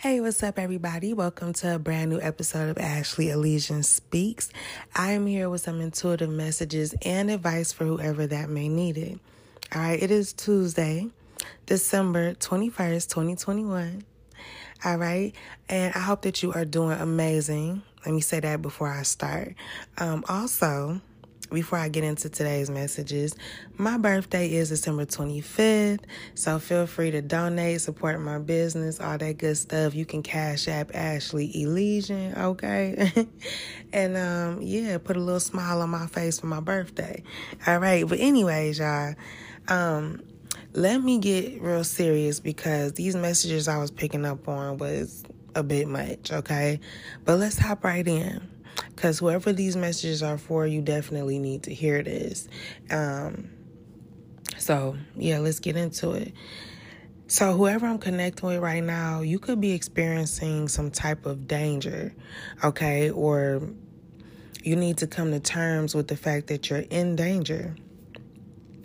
Hey, what's up, everybody? Welcome to a brand new episode of Ashley Elysian Speaks. I am here with some intuitive messages and advice for whoever that may need it. All right, it is Tuesday, December 21st, 2021. All right, and I hope that you are doing amazing. Let me say that before I start. Um, also, before I get into today's messages, my birthday is December 25th, so feel free to donate, support my business, all that good stuff. You can cash app Ashley Elysian, okay? and um, yeah, put a little smile on my face for my birthday. All right, but anyways, y'all, um, let me get real serious because these messages I was picking up on was a bit much, okay? But let's hop right in because whoever these messages are for, you definitely need to hear this. Um, so, yeah, let's get into it. So, whoever I'm connecting with right now, you could be experiencing some type of danger, okay? Or you need to come to terms with the fact that you're in danger.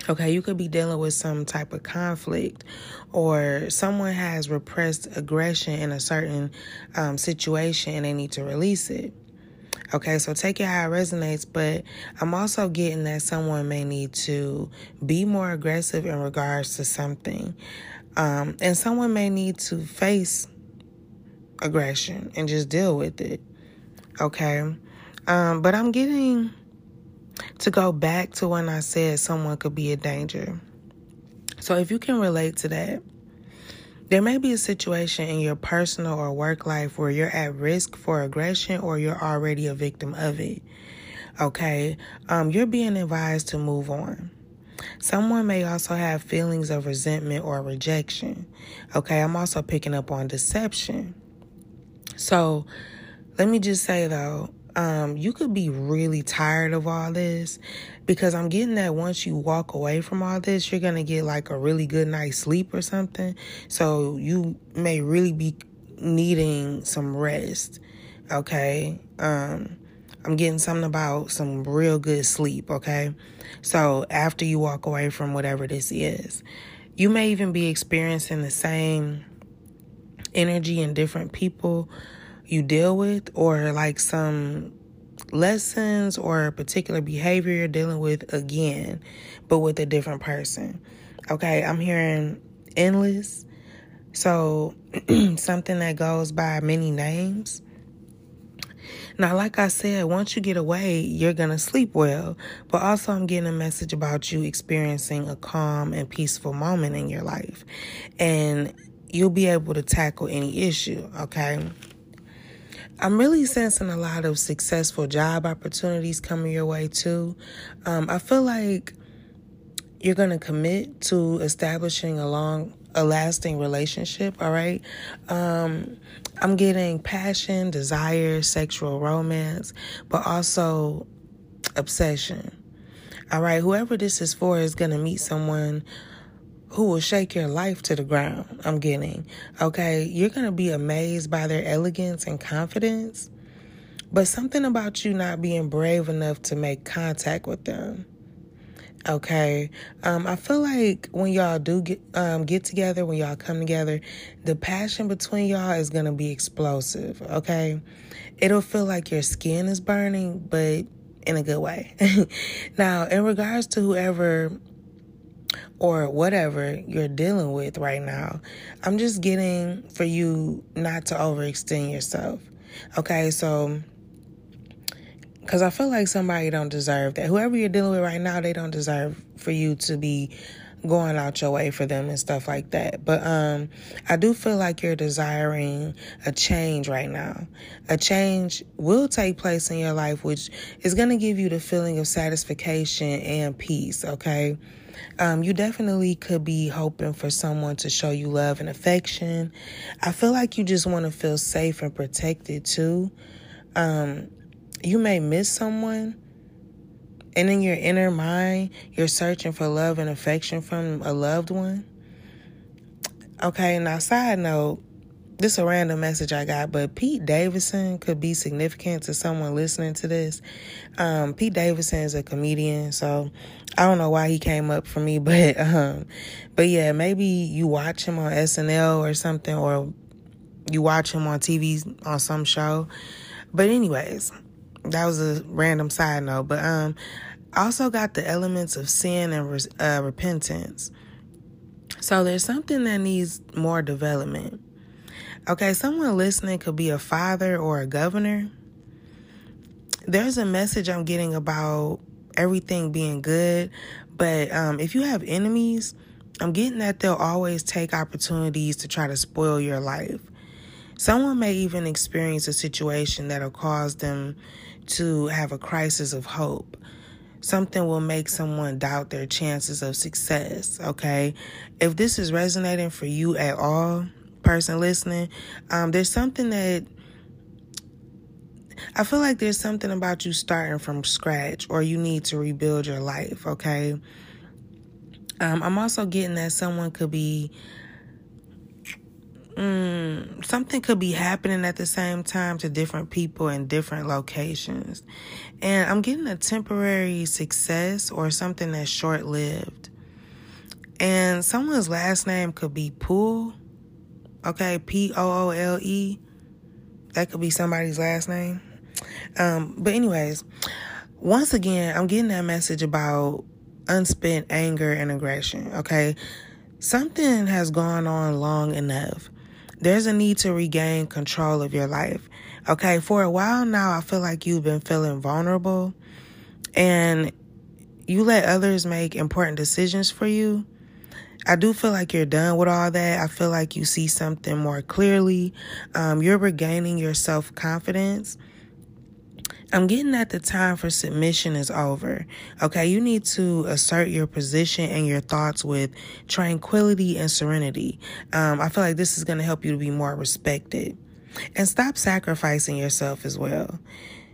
Okay, you could be dealing with some type of conflict, or someone has repressed aggression in a certain um, situation and they need to release it. Okay, so take it how it resonates, but I'm also getting that someone may need to be more aggressive in regards to something. Um, and someone may need to face aggression and just deal with it. Okay. Um, but I'm getting to go back to when I said someone could be a danger. So if you can relate to that, there may be a situation in your personal or work life where you're at risk for aggression or you're already a victim of it. Okay, um, you're being advised to move on. Someone may also have feelings of resentment or rejection. Okay, I'm also picking up on deception. So, let me just say though, um, you could be really tired of all this because I'm getting that once you walk away from all this, you're going to get like a really good night's sleep or something. So you may really be needing some rest. Okay. Um, I'm getting something about some real good sleep. Okay. So after you walk away from whatever this is, you may even be experiencing the same energy in different people you deal with or like some lessons or a particular behavior you're dealing with again, but with a different person. Okay, I'm hearing endless. So, something that goes by many names. Now, like I said, once you get away, you're going to sleep well. But also, I'm getting a message about you experiencing a calm and peaceful moment in your life. And you'll be able to tackle any issue, okay? I'm really sensing a lot of successful job opportunities coming your way too. Um, I feel like you're going to commit to establishing a long, a lasting relationship. All right. Um, I'm getting passion, desire, sexual romance, but also obsession. All right. Whoever this is for is going to meet someone who will shake your life to the ground. I'm getting. Okay, you're going to be amazed by their elegance and confidence, but something about you not being brave enough to make contact with them. Okay, um, I feel like when y'all do get um, get together, when y'all come together, the passion between y'all is gonna be explosive. Okay, it'll feel like your skin is burning, but in a good way. now, in regards to whoever or whatever you're dealing with right now. I'm just getting for you not to overextend yourself. Okay, so because I feel like somebody don't deserve that. Whoever you're dealing with right now, they don't deserve for you to be going out your way for them and stuff like that. But um I do feel like you're desiring a change right now. A change will take place in your life which is going to give you the feeling of satisfaction and peace, okay? Um, you definitely could be hoping for someone to show you love and affection. I feel like you just want to feel safe and protected too. Um, you may miss someone, and in your inner mind, you're searching for love and affection from a loved one. Okay, now, side note, this is a random message I got, but Pete Davidson could be significant to someone listening to this. Um, Pete Davidson is a comedian, so I don't know why he came up for me, but um, but yeah, maybe you watch him on SNL or something, or you watch him on TV on some show. But anyways, that was a random side note. But um, also got the elements of sin and uh, repentance. So there's something that needs more development. Okay, someone listening could be a father or a governor. There's a message I'm getting about everything being good, but um, if you have enemies, I'm getting that they'll always take opportunities to try to spoil your life. Someone may even experience a situation that'll cause them to have a crisis of hope. Something will make someone doubt their chances of success, okay? If this is resonating for you at all, person listening, um, there's something that I feel like there's something about you starting from scratch or you need to rebuild your life, okay? Um, I'm also getting that someone could be Mm, something could be happening at the same time to different people in different locations. And I'm getting a temporary success or something that's short lived. And someone's last name could be Poole. Okay, P O O L E. That could be somebody's last name. Um, but, anyways, once again, I'm getting that message about unspent anger and aggression. Okay, something has gone on long enough there's a need to regain control of your life. Okay, for a while now, I feel like you've been feeling vulnerable and you let others make important decisions for you. I do feel like you're done with all that. I feel like you see something more clearly. Um, you're regaining your self confidence I'm getting that the time for submission is over. Okay, you need to assert your position and your thoughts with tranquility and serenity. Um, I feel like this is going to help you to be more respected. And stop sacrificing yourself as well.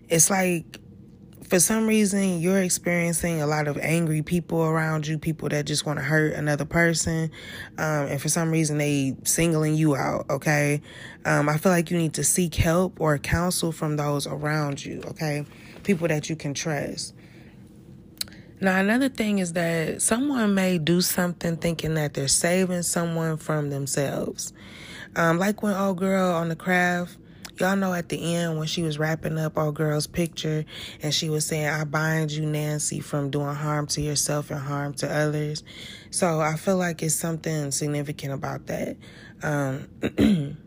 It's like for some reason you're experiencing a lot of angry people around you, people that just want to hurt another person, um, and for some reason they singling you out. Okay, um, I feel like you need to seek help or counsel from those around you. Okay, people that you can trust. Now, another thing is that someone may do something thinking that they're saving someone from themselves. Um, like when old girl on the craft Y'all know at the end when she was wrapping up our girl's picture and she was saying, I bind you, Nancy, from doing harm to yourself and harm to others. So I feel like it's something significant about that. Um,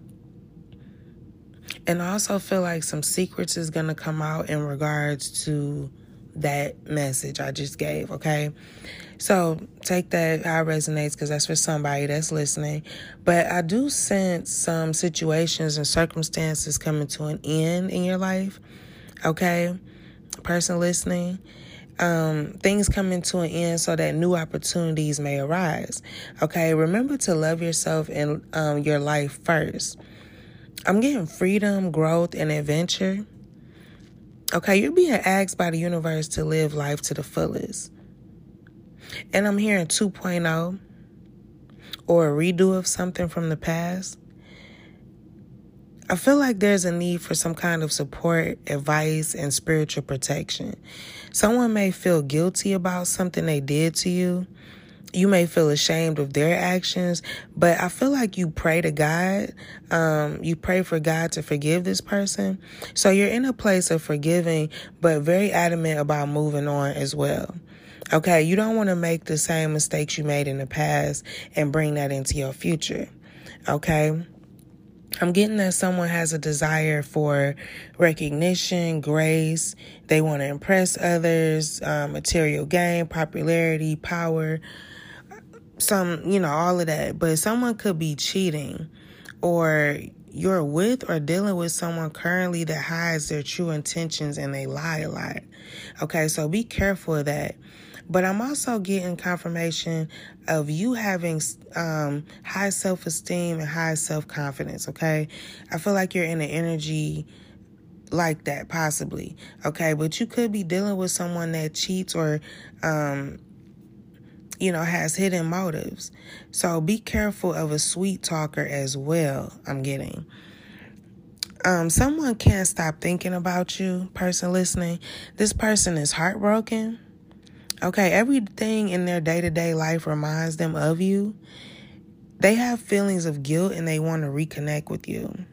and I also feel like some secrets is going to come out in regards to that message I just gave, okay? So take that how it resonates because that's for somebody that's listening. But I do sense some situations and circumstances coming to an end in your life, okay? Person listening. Um, things coming to an end so that new opportunities may arise. Okay, remember to love yourself and um, your life first. I'm getting freedom, growth, and adventure. Okay, you're being asked by the universe to live life to the fullest. And I'm hearing 2.0 or a redo of something from the past. I feel like there's a need for some kind of support, advice, and spiritual protection. Someone may feel guilty about something they did to you you may feel ashamed of their actions, but I feel like you pray to God. Um, you pray for God to forgive this person. So you're in a place of forgiving, but very adamant about moving on as well. Okay, you don't want to make the same mistakes you made in the past and bring that into your future. Okay. I'm getting that someone has a desire for recognition, grace. They want to impress others, uh, material gain, popularity, power some, you know, all of that. But someone could be cheating or you're with or dealing with someone currently that hides their true intentions and they lie a lot. Okay, so be careful of that. But I'm also getting confirmation of you having um, high self esteem and high self confidence. Okay, I feel like you're in an energy like that, possibly. Okay, but you could be dealing with someone that cheats or um, you know, has hidden motives. So be careful of a sweet talker as well, I'm getting. Um, someone can't stop thinking about you, person listening. This person is heartbroken. Okay, everything in their day to day life reminds them of you. They have feelings of guilt and they want to reconnect with you.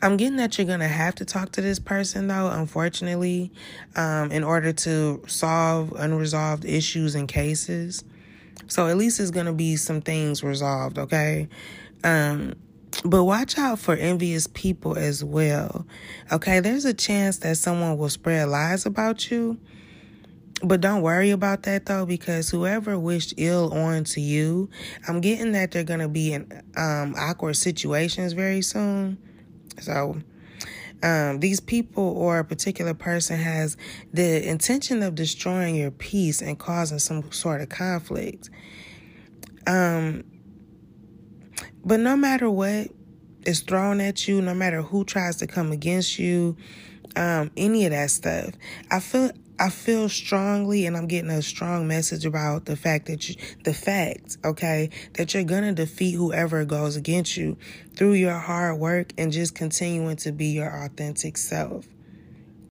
I'm getting that you're gonna have to talk to this person though, unfortunately, um, in order to solve unresolved issues and cases. So at least it's gonna be some things resolved, okay? Um, but watch out for envious people as well. Okay, there's a chance that someone will spread lies about you. But don't worry about that though, because whoever wished ill on to you, I'm getting that they're gonna be in um, awkward situations very soon. So, um, these people or a particular person has the intention of destroying your peace and causing some sort of conflict. Um, but no matter what is thrown at you, no matter who tries to come against you, um, any of that stuff, I feel I feel strongly, and I'm getting a strong message about the fact that you, the fact, okay, that you're gonna defeat whoever goes against you through your hard work and just continuing to be your authentic self.